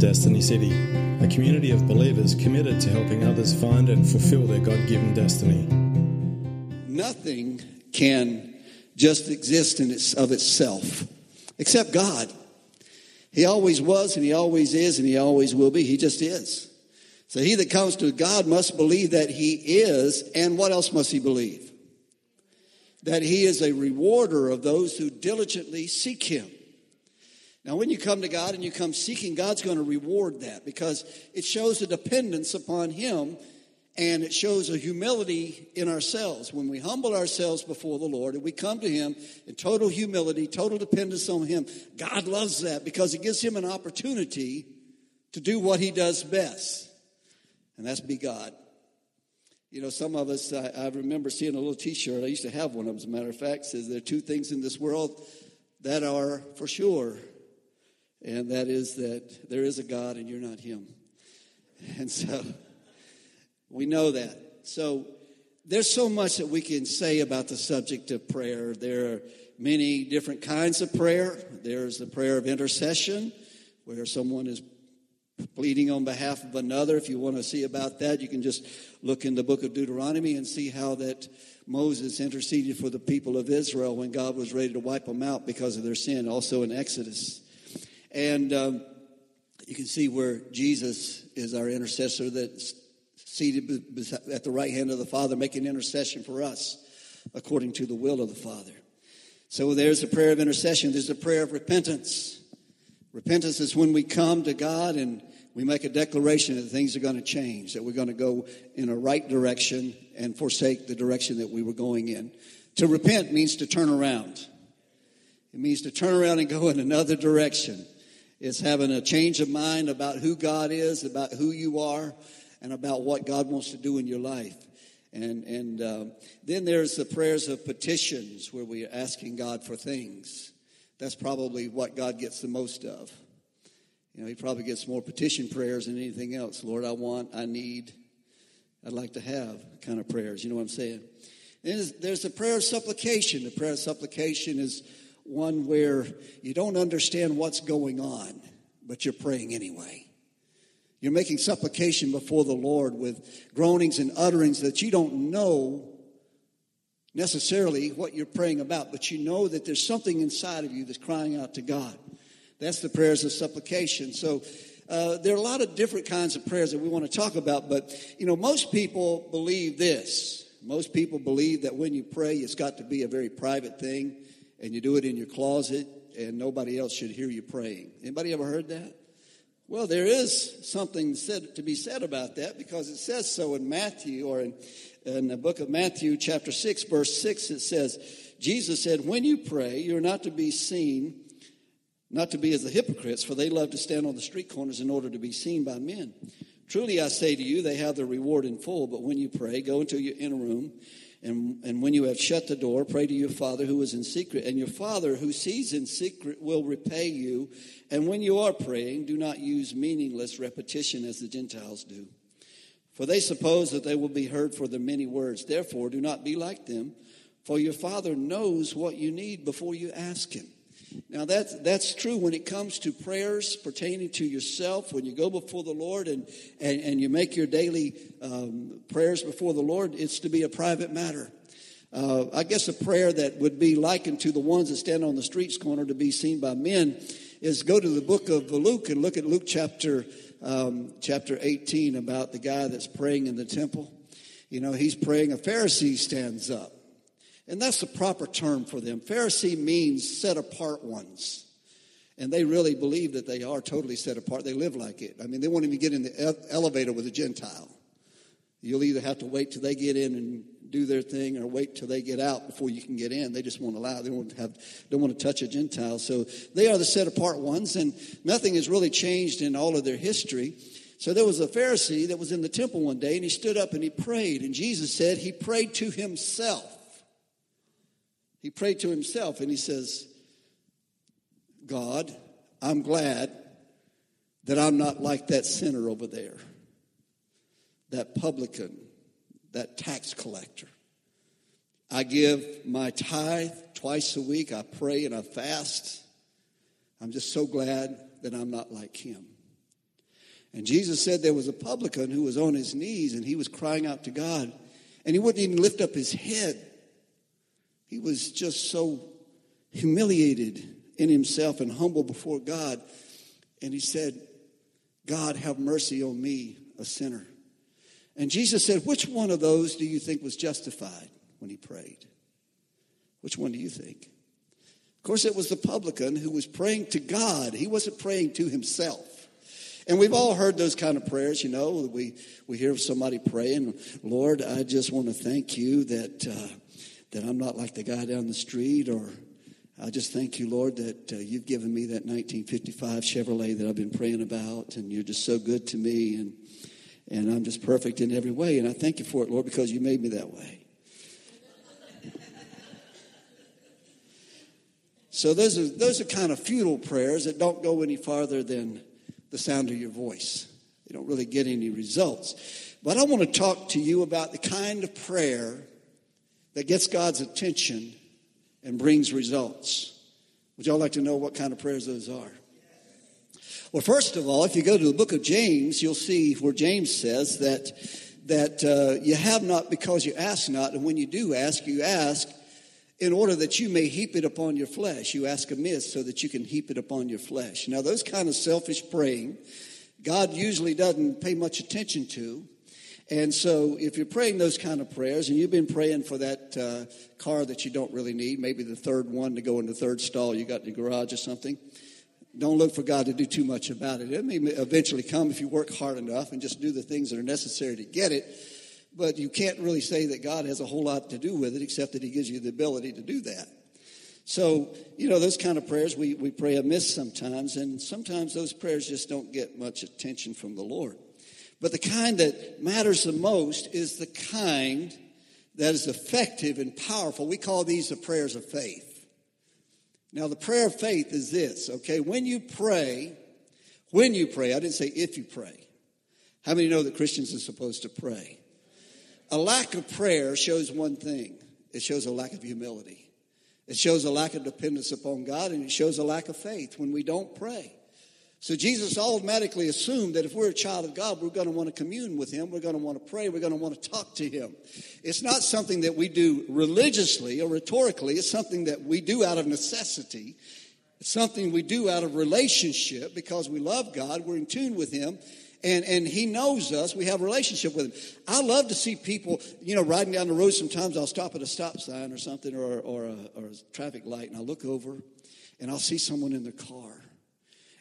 Destiny City, a community of believers committed to helping others find and fulfill their God given destiny. Nothing can just exist in its, of itself except God. He always was, and He always is, and He always will be. He just is. So he that comes to God must believe that He is, and what else must he believe? That He is a rewarder of those who diligently seek Him. Now, when you come to God and you come seeking, God's going to reward that because it shows a dependence upon Him and it shows a humility in ourselves. When we humble ourselves before the Lord and we come to Him in total humility, total dependence on Him, God loves that because it gives Him an opportunity to do what He does best, and that's be God. You know, some of us, I, I remember seeing a little t shirt. I used to have one, of them, as a matter of fact, says there are two things in this world that are for sure and that is that there is a God and you're not Him. And so we know that. So there's so much that we can say about the subject of prayer. There are many different kinds of prayer. There's the prayer of intercession, where someone is pleading on behalf of another. If you want to see about that, you can just look in the book of Deuteronomy and see how that Moses interceded for the people of Israel when God was ready to wipe them out because of their sin. Also in Exodus. And um, you can see where Jesus is our intercessor that's seated at the right hand of the Father, making intercession for us according to the will of the Father. So there's a prayer of intercession, there's a prayer of repentance. Repentance is when we come to God and we make a declaration that things are going to change, that we're going to go in a right direction and forsake the direction that we were going in. To repent means to turn around. It means to turn around and go in another direction. It's having a change of mind about who God is, about who you are, and about what God wants to do in your life. And, and uh, then there's the prayers of petitions where we're asking God for things. That's probably what God gets the most of. You know, He probably gets more petition prayers than anything else. Lord, I want, I need, I'd like to have kind of prayers. You know what I'm saying? There's, there's the prayer of supplication. The prayer of supplication is one where you don't understand what's going on, but you're praying anyway. You're making supplication before the Lord with groanings and utterings that you don't know necessarily what you're praying about, but you know that there's something inside of you that's crying out to God. That's the prayers of supplication. So uh, there are a lot of different kinds of prayers that we want to talk about, but you know, most people believe this. Most people believe that when you pray, it's got to be a very private thing and you do it in your closet and nobody else should hear you praying. Anybody ever heard that? Well, there is something said to be said about that because it says so in Matthew or in, in the book of Matthew, chapter 6, verse 6, it says, Jesus said, When you pray, you're not to be seen, not to be as the hypocrites, for they love to stand on the street corners in order to be seen by men. Truly I say to you, they have their reward in full, but when you pray, go into your inner room and, and when you have shut the door, pray to your Father who is in secret, and your Father who sees in secret will repay you. And when you are praying, do not use meaningless repetition as the Gentiles do. For they suppose that they will be heard for their many words. Therefore, do not be like them, for your Father knows what you need before you ask Him. Now that's that's true when it comes to prayers pertaining to yourself. When you go before the Lord and and, and you make your daily um, prayers before the Lord, it's to be a private matter. Uh, I guess a prayer that would be likened to the ones that stand on the streets corner to be seen by men is go to the book of Luke and look at Luke chapter um, chapter 18 about the guy that's praying in the temple. You know, he's praying. A Pharisee stands up and that's the proper term for them. Pharisee means set apart ones. And they really believe that they are totally set apart. They live like it. I mean, they won't even get in the elevator with a Gentile. You'll either have to wait till they get in and do their thing or wait till they get out before you can get in. They just won't allow. They don't have don't want to touch a Gentile. So they are the set apart ones, and nothing has really changed in all of their history. So there was a Pharisee that was in the temple one day, and he stood up and he prayed. And Jesus said he prayed to himself. He prayed to himself and he says, God, I'm glad that I'm not like that sinner over there, that publican, that tax collector. I give my tithe twice a week. I pray and I fast. I'm just so glad that I'm not like him. And Jesus said there was a publican who was on his knees and he was crying out to God. And he wouldn't even lift up his head. He was just so humiliated in himself and humble before God. And he said, God, have mercy on me, a sinner. And Jesus said, Which one of those do you think was justified when he prayed? Which one do you think? Of course, it was the publican who was praying to God. He wasn't praying to himself. And we've all heard those kind of prayers, you know. We, we hear somebody praying, Lord, I just want to thank you that, uh, that I'm not like the guy down the street, or I just thank you, Lord, that uh, you've given me that 1955 Chevrolet that I've been praying about, and you're just so good to me, and, and I'm just perfect in every way. And I thank you for it, Lord, because you made me that way. So those are, those are kind of futile prayers that don't go any farther than the sound of your voice. They don't really get any results. But I want to talk to you about the kind of prayer that gets God's attention and brings results. Would y'all like to know what kind of prayers those are? Well, first of all, if you go to the book of James, you'll see where James says that that uh, you have not because you ask not, and when you do ask, you ask in order that you may heap it upon your flesh. You ask amiss so that you can heap it upon your flesh. Now, those kind of selfish praying, God usually doesn't pay much attention to. And so, if you're praying those kind of prayers, and you've been praying for that uh, car that you don't really need, maybe the third one to go in the third stall you got in the garage or something, don't look for God to do too much about it. It may eventually come if you work hard enough and just do the things that are necessary to get it. But you can't really say that God has a whole lot to do with it except that He gives you the ability to do that. So, you know, those kind of prayers we, we pray amiss sometimes, and sometimes those prayers just don't get much attention from the Lord. But the kind that matters the most is the kind that is effective and powerful. We call these the prayers of faith. Now, the prayer of faith is this, okay? When you pray, when you pray, I didn't say if you pray. How many know that Christians are supposed to pray? A lack of prayer shows one thing it shows a lack of humility. It shows a lack of dependence upon God, and it shows a lack of faith when we don't pray. So Jesus automatically assumed that if we're a child of God, we're going to want to commune with Him. We're going to want to pray. We're going to want to talk to Him. It's not something that we do religiously or rhetorically. It's something that we do out of necessity. It's something we do out of relationship because we love God. We're in tune with Him and, and he knows us. We have a relationship with him. I love to see people, you know, riding down the road. Sometimes I'll stop at a stop sign or something or, or, a, or a traffic light and I'll look over and I'll see someone in their car.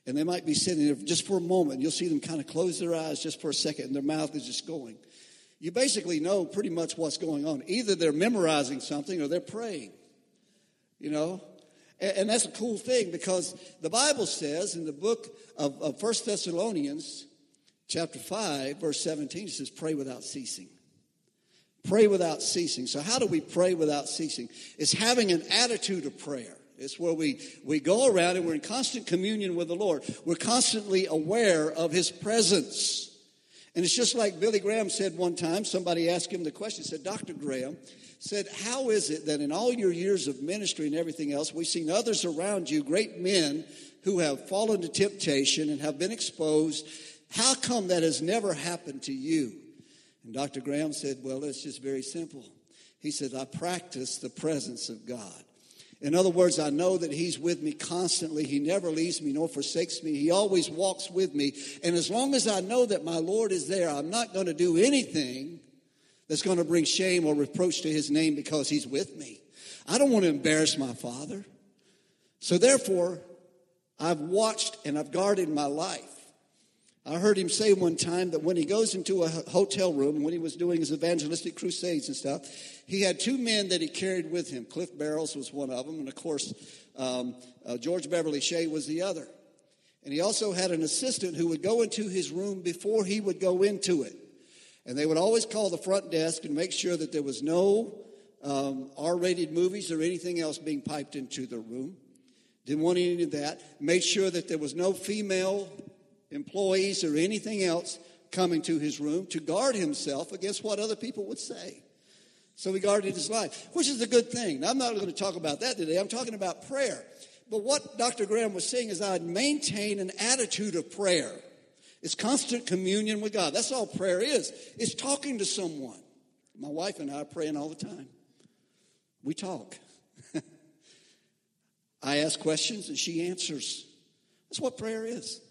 And they might be sitting there just for a moment. You'll see them kind of close their eyes just for a second and their mouth is just going. You basically know pretty much what's going on. Either they're memorizing something or they're praying, you know. And, and that's a cool thing because the Bible says in the book of, of 1 Thessalonians, chapter 5, verse 17 it says, Pray without ceasing. Pray without ceasing. So, how do we pray without ceasing? It's having an attitude of prayer. It's where we, we go around and we're in constant communion with the Lord. We're constantly aware of His presence. And it's just like Billy Graham said one time, somebody asked him the question, said, Dr. Graham, said, How is it that in all your years of ministry and everything else, we've seen others around you, great men who have fallen to temptation and have been exposed how come that has never happened to you? And Dr. Graham said, Well, it's just very simple. He said, I practice the presence of God. In other words, I know that He's with me constantly. He never leaves me nor forsakes me. He always walks with me. And as long as I know that my Lord is there, I'm not going to do anything that's going to bring shame or reproach to His name because He's with me. I don't want to embarrass my Father. So therefore, I've watched and I've guarded my life. I heard him say one time that when he goes into a hotel room, when he was doing his evangelistic crusades and stuff, he had two men that he carried with him. Cliff Barrows was one of them, and of course, um, uh, George Beverly Shea was the other. And he also had an assistant who would go into his room before he would go into it. And they would always call the front desk and make sure that there was no um, R rated movies or anything else being piped into the room. Didn't want any of that. Made sure that there was no female employees or anything else coming to his room to guard himself against what other people would say. So he guarded his life, which is a good thing. Now, I'm not going to talk about that today. I'm talking about prayer. But what Dr. Graham was saying is I'd maintain an attitude of prayer. It's constant communion with God. That's all prayer is. It's talking to someone. My wife and I are praying all the time. We talk. I ask questions and she answers. That's what prayer is.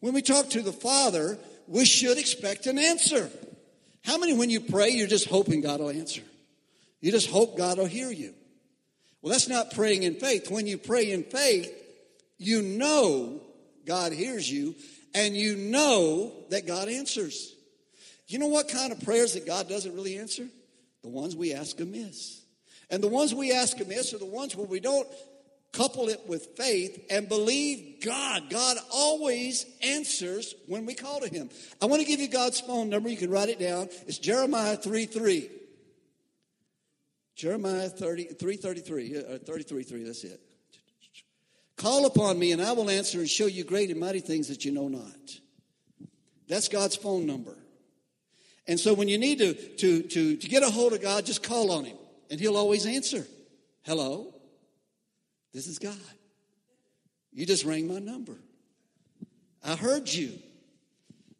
When we talk to the Father, we should expect an answer. How many, when you pray, you're just hoping God will answer? You just hope God will hear you. Well, that's not praying in faith. When you pray in faith, you know God hears you and you know that God answers. You know what kind of prayers that God doesn't really answer? The ones we ask amiss. And the ones we ask amiss are the ones where we don't couple it with faith and believe God. God always answers when we call to Him. I want to give you God's phone number. You can write it down. It's Jeremiah 3 3. Jeremiah 30, 333, uh, 33, 3, that's it. Call upon me and I will answer and show you great and mighty things that you know not. That's God's phone number. And so when you need to, to, to, to get a hold of God, just call on him and he'll always answer. Hello? This is God. You just rang my number. I heard you.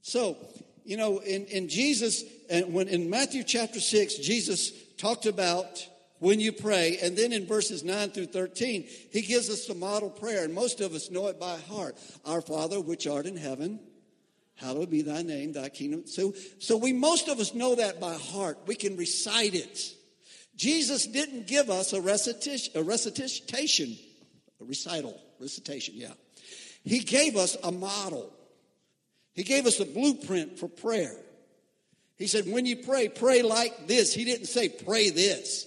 So, you know, in, in Jesus, and when in Matthew chapter 6, Jesus talked about when you pray. And then in verses 9 through 13, he gives us the model prayer, and most of us know it by heart. Our Father, which art in heaven, hallowed be thy name, thy kingdom. So, so we, most of us know that by heart. We can recite it. Jesus didn't give us a recitation, a recitation, a recital, recitation, yeah. He gave us a model. He gave us a blueprint for prayer. He said, when you pray, pray like this. He didn't say, pray this.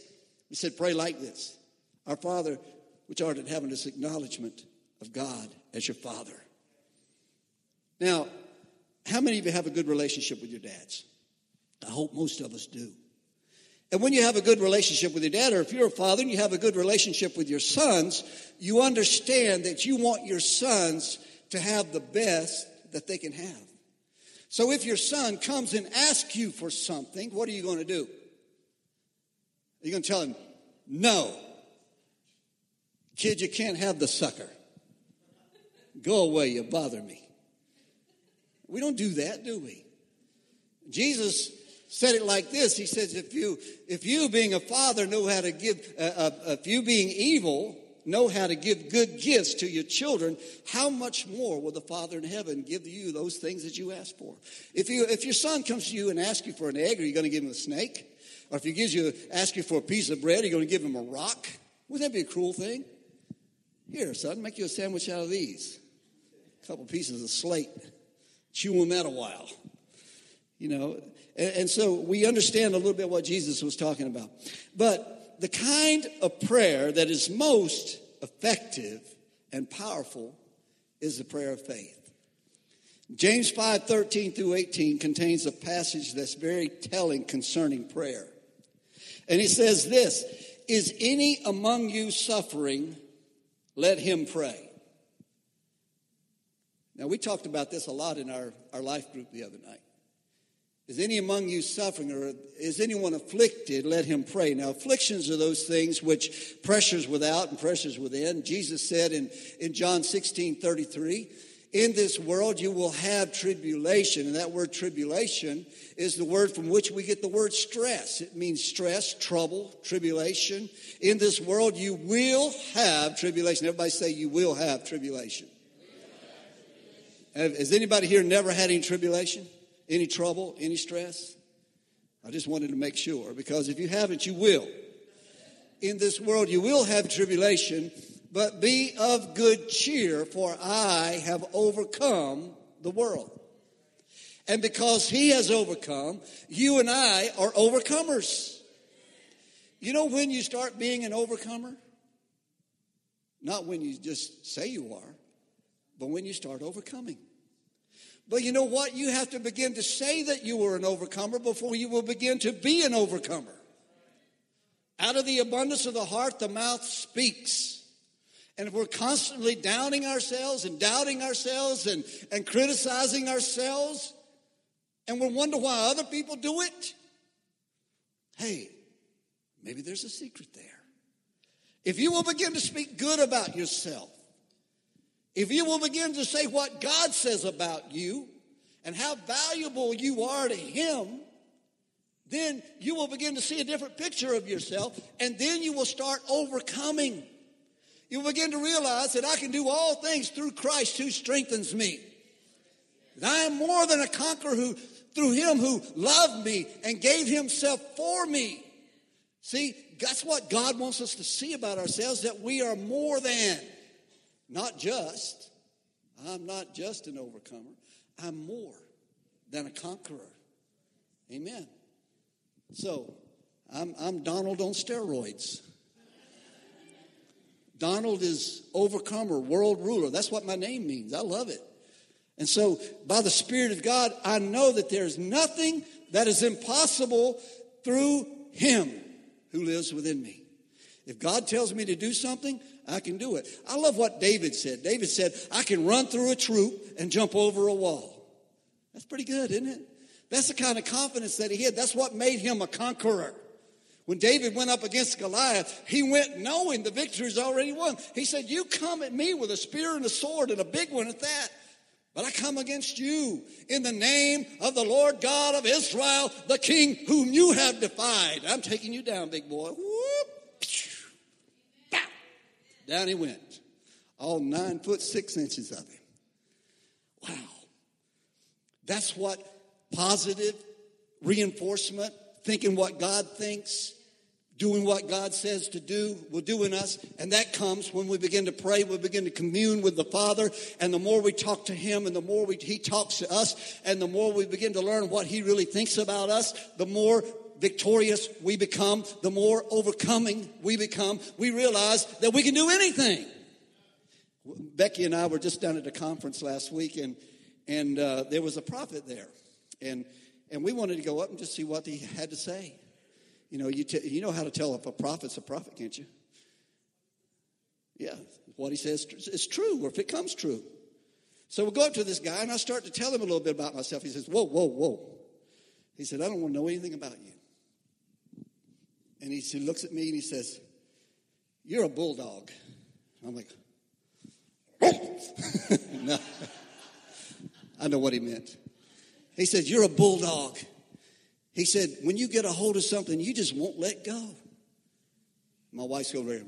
He said, Pray like this Our Father, which art in heaven, this acknowledgement of God as your Father. Now, how many of you have a good relationship with your dads? I hope most of us do. And when you have a good relationship with your dad, or if you're a father and you have a good relationship with your sons, you understand that you want your sons to have the best that they can have. So if your son comes and asks you for something, what are you going to do? Are You're going to tell him, no. Kid, you can't have the sucker. Go away, you bother me. We don't do that, do we? Jesus said it like this. He says, if you, if you being a father know how to give, uh, uh, if you being evil know how to give good gifts to your children, how much more will the Father in heaven give you those things that you ask for? If you, if your son comes to you and asks you for an egg, are you going to give him a snake? Or if he gives you, ask you for a piece of bread, are you going to give him a rock? Wouldn't that be a cruel thing? Here, son, make you a sandwich out of these. A couple pieces of slate. Chew on that a while. You know, and, and so we understand a little bit what Jesus was talking about. But the kind of prayer that is most effective and powerful is the prayer of faith. James 5 13 through 18 contains a passage that's very telling concerning prayer. And he says this Is any among you suffering? Let him pray. Now, we talked about this a lot in our, our life group the other night. Is any among you suffering or is anyone afflicted? Let him pray. Now, afflictions are those things which pressures without and pressures within. Jesus said in, in John 16 33, in this world you will have tribulation. And that word tribulation is the word from which we get the word stress. It means stress, trouble, tribulation. In this world you will have tribulation. Everybody say you will have tribulation. Has anybody here never had any tribulation? Any trouble? Any stress? I just wanted to make sure because if you haven't, you will. In this world you will have tribulation, but be of good cheer, for I have overcome the world. And because he has overcome, you and I are overcomers. You know when you start being an overcomer? Not when you just say you are, but when you start overcoming. But you know what? You have to begin to say that you are an overcomer before you will begin to be an overcomer. Out of the abundance of the heart, the mouth speaks. And if we're constantly downing ourselves and doubting ourselves and, and criticizing ourselves, and we wonder why other people do it, hey, maybe there's a secret there. If you will begin to speak good about yourself, if you will begin to say what God says about you, and how valuable you are to Him, then you will begin to see a different picture of yourself, and then you will start overcoming. You will begin to realize that I can do all things through Christ who strengthens me. That I am more than a conqueror who, through Him who loved me and gave Himself for me. See, that's what God wants us to see about ourselves that we are more than, not just. I'm not just an overcomer, I'm more than a conqueror. Amen. So, I'm, I'm Donald on steroids. Donald is overcomer, world ruler. That's what my name means. I love it. And so, by the Spirit of God, I know that there's nothing that is impossible through Him who lives within me. If God tells me to do something, I can do it. I love what David said. David said, I can run through a troop and jump over a wall. That's pretty good, isn't it? That's the kind of confidence that he had. That's what made him a conqueror. When David went up against Goliath, he went knowing the victory's already won. He said, You come at me with a spear and a sword and a big one at that. But I come against you in the name of the Lord God of Israel, the King whom you have defied. I'm taking you down, big boy. Whoop. Down he went. All nine foot six inches of him. Wow. That's what positive reinforcement, thinking what God thinks, doing what God says to do will do in us. And that comes when we begin to pray, we begin to commune with the Father. And the more we talk to Him and the more we, He talks to us, and the more we begin to learn what He really thinks about us, the more victorious we become, the more overcoming we become. We realize that we can do anything. Becky and I were just down at a conference last week, and and uh, there was a prophet there, and and we wanted to go up and just see what he had to say. You know, you t- you know how to tell if a prophet's a prophet, can't you? Yeah, what he says is true, or if it comes true. So we go up to this guy, and I start to tell him a little bit about myself. He says, "Whoa, whoa, whoa." He said, "I don't want to know anything about you." And he, he looks at me and he says, "You're a bulldog." I'm like, no. I know what he meant. He said, You're a bulldog. He said, When you get a hold of something, you just won't let go. My wife's over there.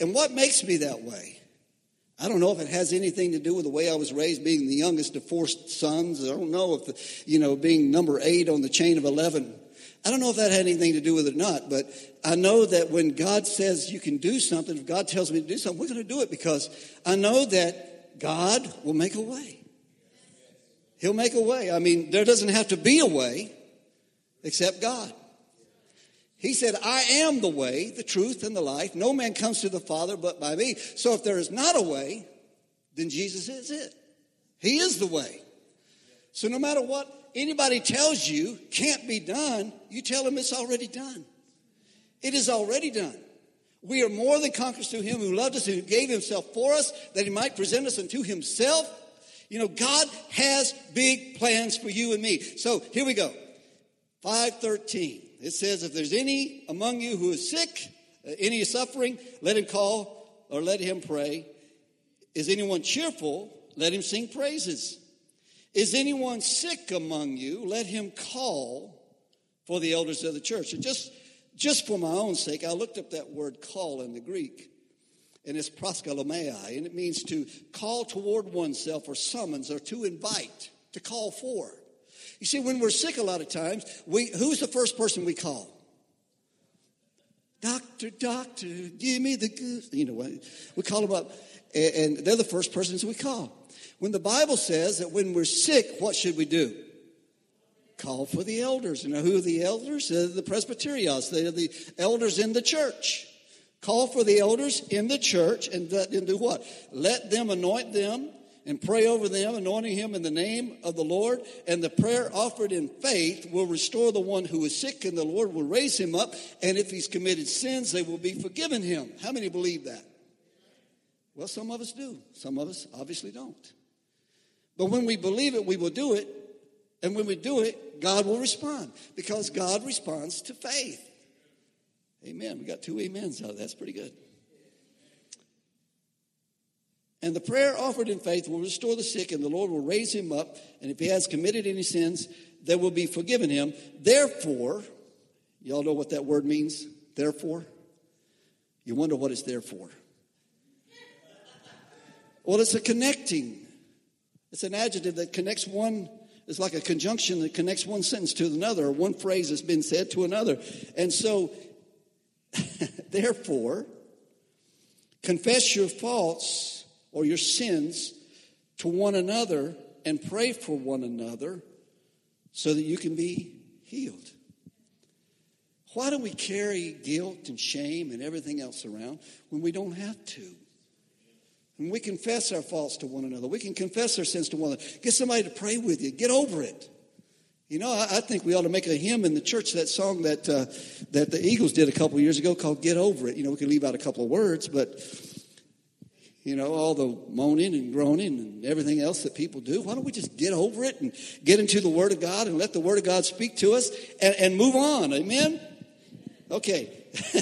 and what makes me that way? I don't know if it has anything to do with the way I was raised, being the youngest of four sons. I don't know if, the, you know, being number eight on the chain of 11. I don't know if that had anything to do with it or not, but I know that when God says you can do something, if God tells me to do something, we're going to do it because I know that God will make a way. He'll make a way. I mean, there doesn't have to be a way except God. He said, I am the way, the truth, and the life. No man comes to the Father but by me. So if there is not a way, then Jesus is it. He is the way. So no matter what anybody tells you can't be done, you tell them it's already done. It is already done. We are more than conquerors through him who loved us and who gave himself for us that he might present us unto himself. You know, God has big plans for you and me. So here we go. 513. It says, if there's any among you who is sick, uh, any suffering, let him call or let him pray. Is anyone cheerful? Let him sing praises. Is anyone sick among you? Let him call for the elders of the church. And just, just for my own sake, I looked up that word call in the Greek. And it's proskalomai, and it means to call toward oneself or summons or to invite, to call for. You see, when we're sick a lot of times, we, who's the first person we call? Doctor, doctor, give me the good. You know, what? we call them up, and they're the first persons we call. When the Bible says that when we're sick, what should we do? Call for the elders. You know who are the elders? They're the presbyterios. They are the elders in the church. Call for the elders in the church and, and do what? Let them anoint them and pray over them, anointing him in the name of the Lord. And the prayer offered in faith will restore the one who is sick, and the Lord will raise him up. And if he's committed sins, they will be forgiven him. How many believe that? Well, some of us do. Some of us obviously don't. But when we believe it, we will do it. And when we do it, God will respond because God responds to faith. Amen. We got two amens out of that. That's pretty good. And the prayer offered in faith will restore the sick, and the Lord will raise him up. And if he has committed any sins, they will be forgiven him. Therefore, y'all know what that word means? Therefore? You wonder what it's there for. Well, it's a connecting. It's an adjective that connects one, it's like a conjunction that connects one sentence to another, or one phrase that's been said to another. And so, therefore, confess your faults or your sins to one another and pray for one another so that you can be healed. Why do we carry guilt and shame and everything else around when we don't have to? And we confess our faults to one another. We can confess our sins to one another. Get somebody to pray with you. Get over it. You know, I, I think we ought to make a hymn in the church, that song that, uh, that the Eagles did a couple years ago called Get Over It. You know, we can leave out a couple of words, but, you know, all the moaning and groaning and everything else that people do. Why don't we just get over it and get into the Word of God and let the Word of God speak to us and, and move on? Amen? Okay.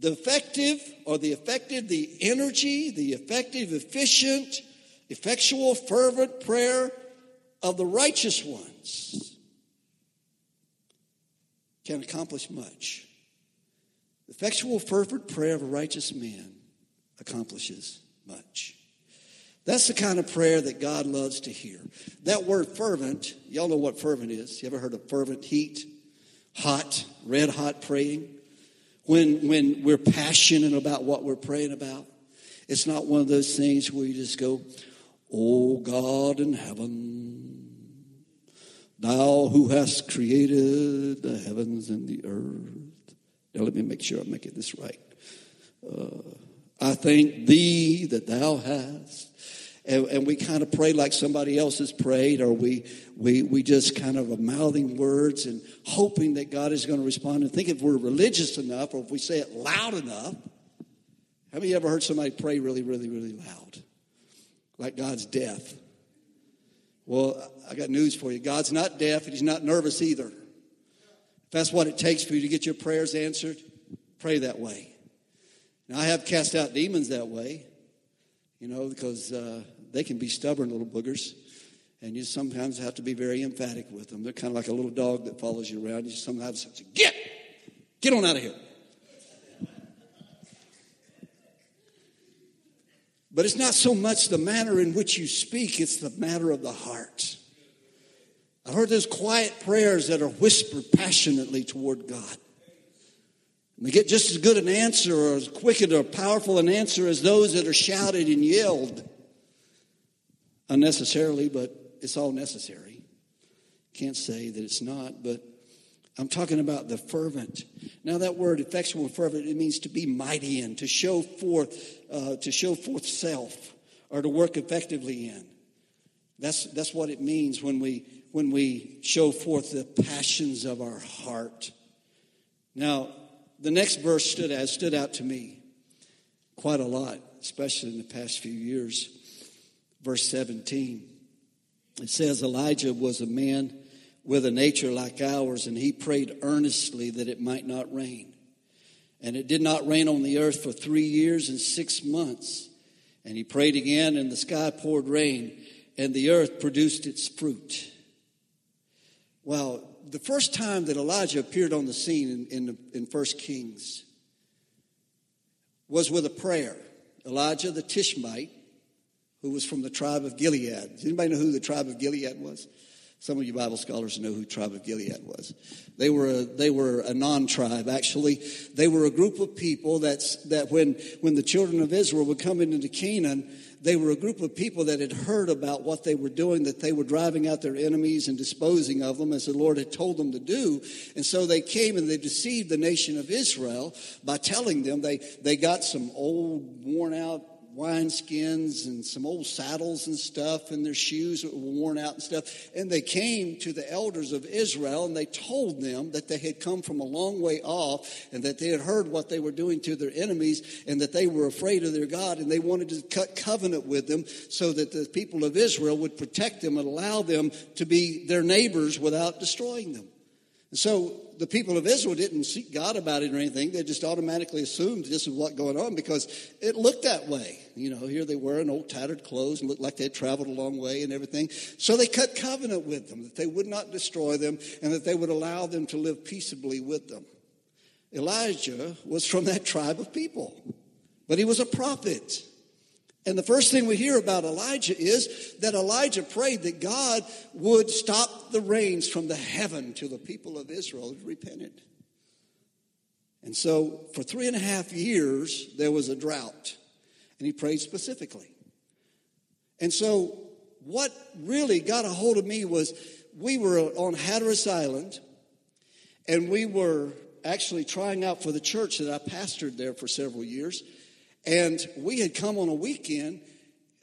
the effective or the effective, the energy, the effective, efficient, effectual, fervent prayer of the righteous ones can accomplish much. The effectual, fervent prayer of a righteous man accomplishes much. That's the kind of prayer that God loves to hear. That word fervent, y'all know what fervent is. You ever heard of fervent heat? Hot, red hot praying? when, when we're passionate about what we're praying about. It's not one of those things where you just go, Oh God in heaven, thou who hast created the heavens and the earth. Now let me make sure I make it this right. Uh, I thank thee that thou hast and, and, we kind of pray like somebody else has prayed, or we, we, we just kind of are mouthing words and hoping that God is going to respond. And think if we're religious enough, or if we say it loud enough. Have you ever heard somebody pray really, really, really loud? Like God's deaf. Well, I got news for you. God's not deaf, and He's not nervous either. If that's what it takes for you to get your prayers answered, pray that way. Now, I have cast out demons that way you know, because uh, they can be stubborn little boogers. And you sometimes have to be very emphatic with them. They're kind of like a little dog that follows you around. You sometimes have to say, Get! Get on out of here. But it's not so much the manner in which you speak, it's the matter of the heart. I've heard those quiet prayers that are whispered passionately toward God. We get just as good an answer or as quick and or powerful an answer as those that are shouted and yelled. Unnecessarily, but it's all necessary. Can't say that it's not, but I'm talking about the fervent. Now, that word effectual and fervent, it means to be mighty in, to show forth, uh, to show forth self, or to work effectively in. That's, that's what it means when we, when we show forth the passions of our heart. Now, the next verse stood out, stood out to me quite a lot, especially in the past few years. Verse 17. It says Elijah was a man with a nature like ours, and he prayed earnestly that it might not rain. And it did not rain on the earth for three years and six months. And he prayed again, and the sky poured rain, and the earth produced its fruit. Well, the first time that Elijah appeared on the scene in, in, in 1 Kings was with a prayer. Elijah the Tishbite, who was from the tribe of Gilead. Does anybody know who the tribe of Gilead was? Some of you Bible scholars know who tribe of Gilead was. They were a, they were a non-tribe. Actually, they were a group of people that's, that when, when the children of Israel would come into Canaan, they were a group of people that had heard about what they were doing, that they were driving out their enemies and disposing of them as the Lord had told them to do. And so they came and they deceived the nation of Israel by telling them they, they got some old, worn out wineskins and some old saddles and stuff and their shoes that were worn out and stuff. And they came to the elders of Israel and they told them that they had come from a long way off and that they had heard what they were doing to their enemies and that they were afraid of their God and they wanted to cut covenant with them so that the people of Israel would protect them and allow them to be their neighbors without destroying them. And so the people of Israel didn't seek God about it or anything. They just automatically assumed this is what going on because it looked that way. You know, here they were in old tattered clothes and looked like they had traveled a long way and everything. So they cut covenant with them that they would not destroy them and that they would allow them to live peaceably with them. Elijah was from that tribe of people, but he was a prophet. And the first thing we hear about Elijah is that Elijah prayed that God would stop the rains from the heaven till the people of Israel had repented. And so for three and a half years, there was a drought. And he prayed specifically. And so what really got a hold of me was we were on Hatteras Island and we were actually trying out for the church that I pastored there for several years. And we had come on a weekend.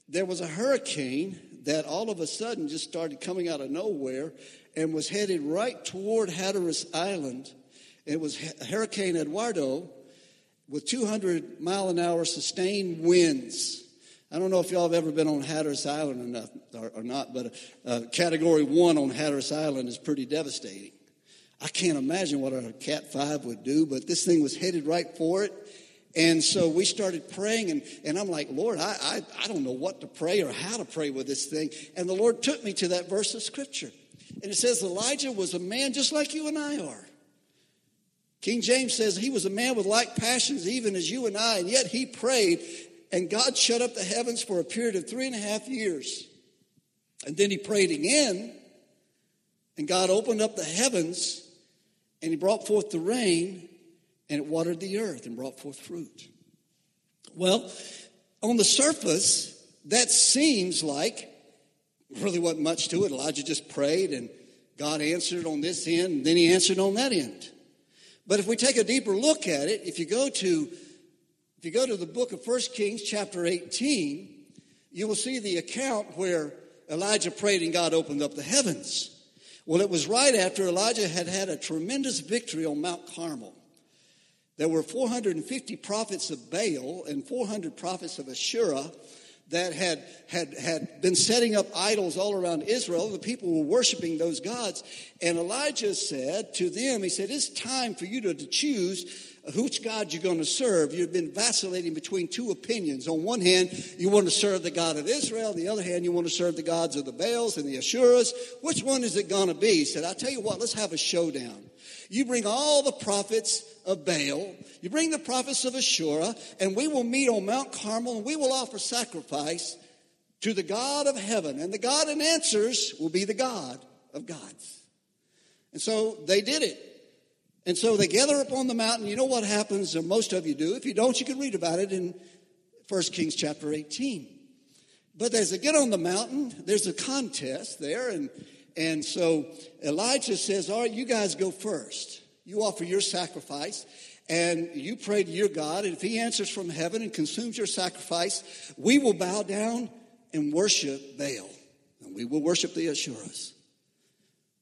There was a hurricane that all of a sudden just started coming out of nowhere and was headed right toward Hatteras Island. It was Hurricane Eduardo with 200 mile an hour sustained winds. I don't know if y'all have ever been on Hatteras Island enough, or, or not, but a, a category one on Hatteras Island is pretty devastating. I can't imagine what a Cat 5 would do, but this thing was headed right for it. And so we started praying, and, and I'm like, Lord, I, I, I don't know what to pray or how to pray with this thing. And the Lord took me to that verse of Scripture. And it says Elijah was a man just like you and I are. King James says he was a man with like passions, even as you and I, and yet he prayed, and God shut up the heavens for a period of three and a half years. And then he prayed again, and God opened up the heavens, and he brought forth the rain, and it watered the earth and brought forth fruit. Well, on the surface, that seems like really wasn't much to it. Elijah just prayed and God answered on this end, and then he answered on that end. But if we take a deeper look at it, if you go to if you go to the book of 1 Kings chapter 18, you will see the account where Elijah prayed and God opened up the heavens. Well, it was right after Elijah had had a tremendous victory on Mount Carmel. There were 450 prophets of Baal and 400 prophets of Asherah that had, had, had been setting up idols all around Israel. The people were worshiping those gods. And Elijah said to them, he said, it's time for you to, to choose which God you're going to serve. You've been vacillating between two opinions. On one hand, you want to serve the God of Israel. On the other hand, you want to serve the gods of the Baals and the Asherahs. Which one is it going to be? He said, I'll tell you what, let's have a showdown. You bring all the prophets of Baal, you bring the prophets of Asherah, and we will meet on Mount Carmel and we will offer sacrifice to the God of heaven. And the God in answers will be the God of gods. And so they did it. And so they gather up on the mountain. You know what happens, most of you do. If you don't, you can read about it in 1 Kings chapter 18. But as they get on the mountain, there's a contest there, and and so Elijah says, All right, you guys go first. You offer your sacrifice and you pray to your God. And if he answers from heaven and consumes your sacrifice, we will bow down and worship Baal. And we will worship the Asherahs.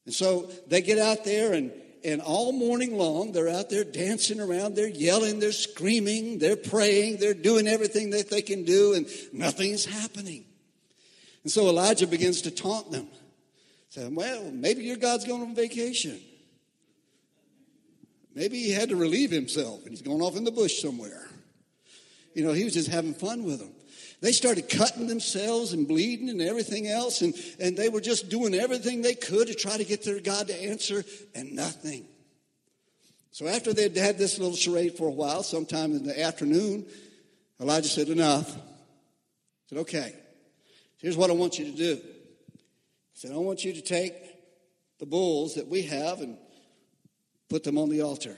And so they get out there and and all morning long they're out there dancing around they're yelling they're screaming they're praying they're doing everything that they can do and nothing's happening and so elijah begins to taunt them Saying, well, maybe your God's going on vacation. Maybe he had to relieve himself and he's going off in the bush somewhere. You know, he was just having fun with them. They started cutting themselves and bleeding and everything else, and, and they were just doing everything they could to try to get their God to answer, and nothing. So after they'd had this little charade for a while, sometime in the afternoon, Elijah said, Enough. He said, Okay, here's what I want you to do said, I want you to take the bulls that we have and put them on the altar.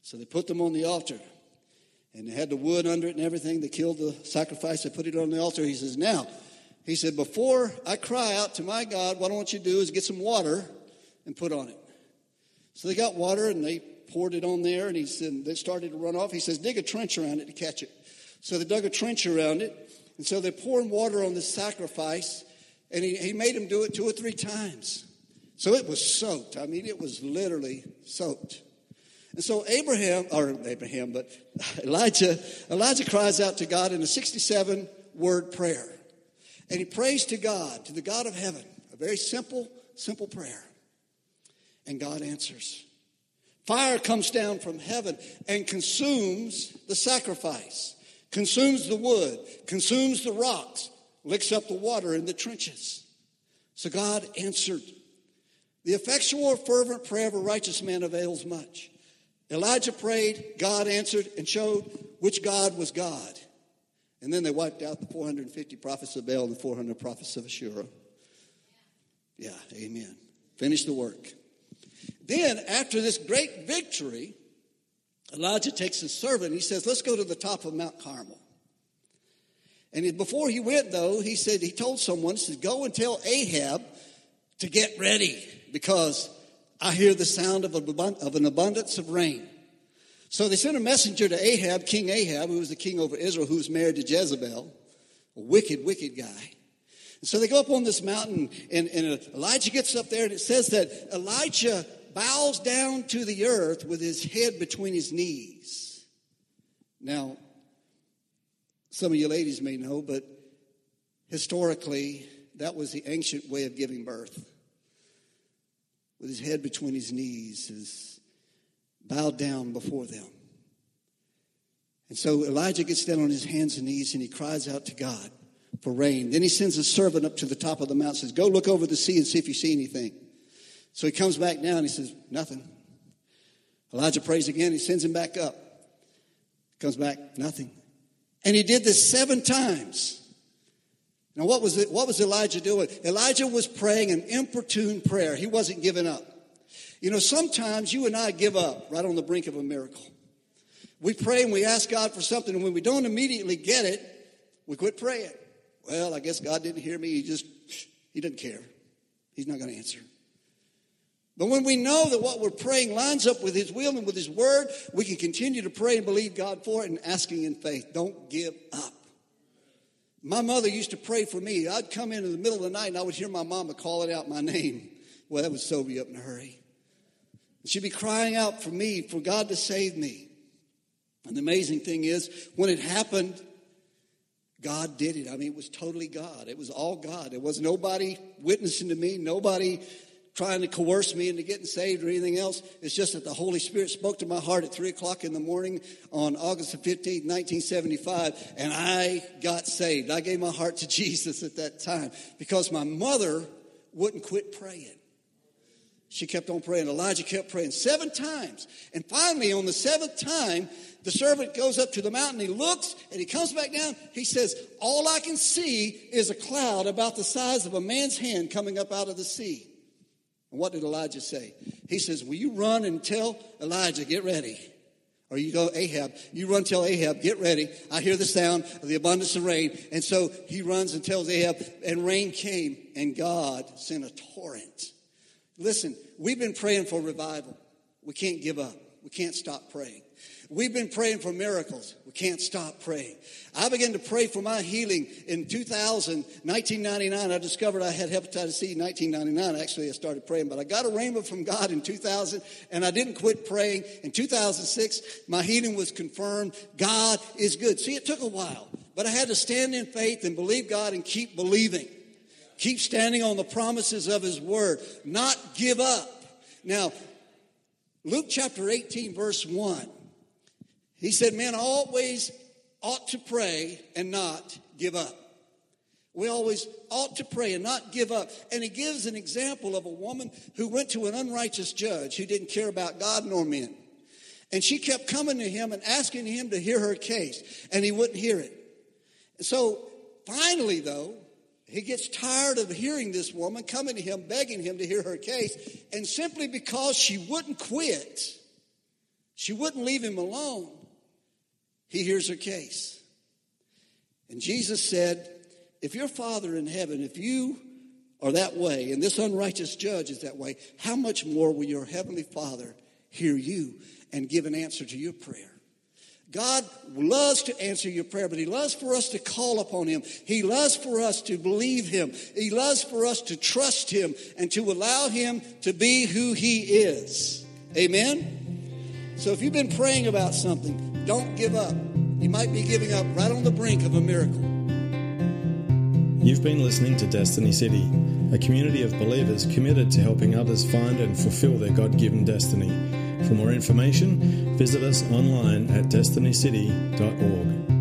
So they put them on the altar. And they had the wood under it and everything. They killed the sacrifice. They put it on the altar. He says, Now, he said, before I cry out to my God, what I want you to do is get some water and put on it. So they got water and they poured it on there and he said, they started to run off. He says, dig a trench around it to catch it. So they dug a trench around it. And so they're pouring water on this sacrifice. And he, he made him do it two or three times. So it was soaked. I mean, it was literally soaked. And so Abraham, or Abraham, but Elijah, Elijah cries out to God in a 67 word prayer. And he prays to God, to the God of heaven, a very simple, simple prayer. and God answers. Fire comes down from heaven and consumes the sacrifice, consumes the wood, consumes the rocks, licks up the water in the trenches. So God answered. The effectual, fervent prayer of a righteous man avails much. Elijah prayed, God answered, and showed which God was God. And then they wiped out the 450 prophets of Baal and the 400 prophets of Asherah. Yeah, amen. Finish the work. Then, after this great victory, Elijah takes his servant. He says, Let's go to the top of Mount Carmel. And before he went, though, he said, He told someone, said, Go and tell Ahab to get ready because I hear the sound of, an abundance of rain. So they sent a messenger to Ahab, King Ahab, who was the king over Israel, who was married to Jezebel, a wicked, wicked guy. And so they go up on this mountain, and, and Elijah gets up there, and it says that Elijah bows down to the earth with his head between his knees. Now, some of you ladies may know, but historically, that was the ancient way of giving birth. With his head between his knees, is bowed down before them. And so Elijah gets down on his hands and knees and he cries out to God for rain. Then he sends a servant up to the top of the mountain says, Go look over the sea and see if you see anything. So he comes back down. He says, Nothing. Elijah prays again. He sends him back up. Comes back, nothing. And he did this seven times. Now, what was it? What was Elijah doing? Elijah was praying an importune prayer. He wasn't giving up. You know, sometimes you and I give up right on the brink of a miracle. We pray and we ask God for something, and when we don't immediately get it, we quit praying. Well, I guess God didn't hear me. He just, he doesn't care. He's not going to answer. But when we know that what we're praying lines up with His will and with His word, we can continue to pray and believe God for it and asking in faith. Don't give up. My mother used to pray for me. I'd come in in the middle of the night and I would hear my mama calling out my name. Well, that would sober you up in a hurry. She'd be crying out for me, for God to save me. And the amazing thing is, when it happened, God did it. I mean, it was totally God. It was all God. It was nobody witnessing to me, nobody trying to coerce me into getting saved or anything else. It's just that the Holy Spirit spoke to my heart at 3 o'clock in the morning on August the 15th, 1975, and I got saved. I gave my heart to Jesus at that time because my mother wouldn't quit praying. She kept on praying. Elijah kept praying seven times. And finally, on the seventh time, the servant goes up to the mountain, he looks, and he comes back down. He says, All I can see is a cloud about the size of a man's hand coming up out of the sea. And what did Elijah say? He says, Will you run and tell Elijah, get ready? Or you go, Ahab, you run, tell Ahab, get ready. I hear the sound of the abundance of rain. And so he runs and tells Ahab, and rain came, and God sent a torrent. Listen, we've been praying for revival. We can't give up. We can't stop praying. We've been praying for miracles. We can't stop praying. I began to pray for my healing in 2000, 1999. I discovered I had hepatitis C in 1999. Actually, I started praying, but I got a rhema from God in 2000 and I didn't quit praying. In 2006, my healing was confirmed. God is good. See, it took a while, but I had to stand in faith and believe God and keep believing. Keep standing on the promises of His Word, not give up. Now, Luke chapter 18, verse 1. He said, Men always ought to pray and not give up. We always ought to pray and not give up. And he gives an example of a woman who went to an unrighteous judge who didn't care about God nor men. And she kept coming to him and asking him to hear her case, and he wouldn't hear it. So finally, though, he gets tired of hearing this woman coming to him, begging him to hear her case, and simply because she wouldn't quit, she wouldn't leave him alone, he hears her case. And Jesus said, If your Father in heaven, if you are that way, and this unrighteous judge is that way, how much more will your heavenly Father hear you and give an answer to your prayer? God loves to answer your prayer, but He loves for us to call upon Him. He loves for us to believe Him. He loves for us to trust Him and to allow Him to be who He is. Amen? So if you've been praying about something, don't give up. You might be giving up right on the brink of a miracle. You've been listening to Destiny City, a community of believers committed to helping others find and fulfill their God given destiny. For more information, visit us online at destinycity.org.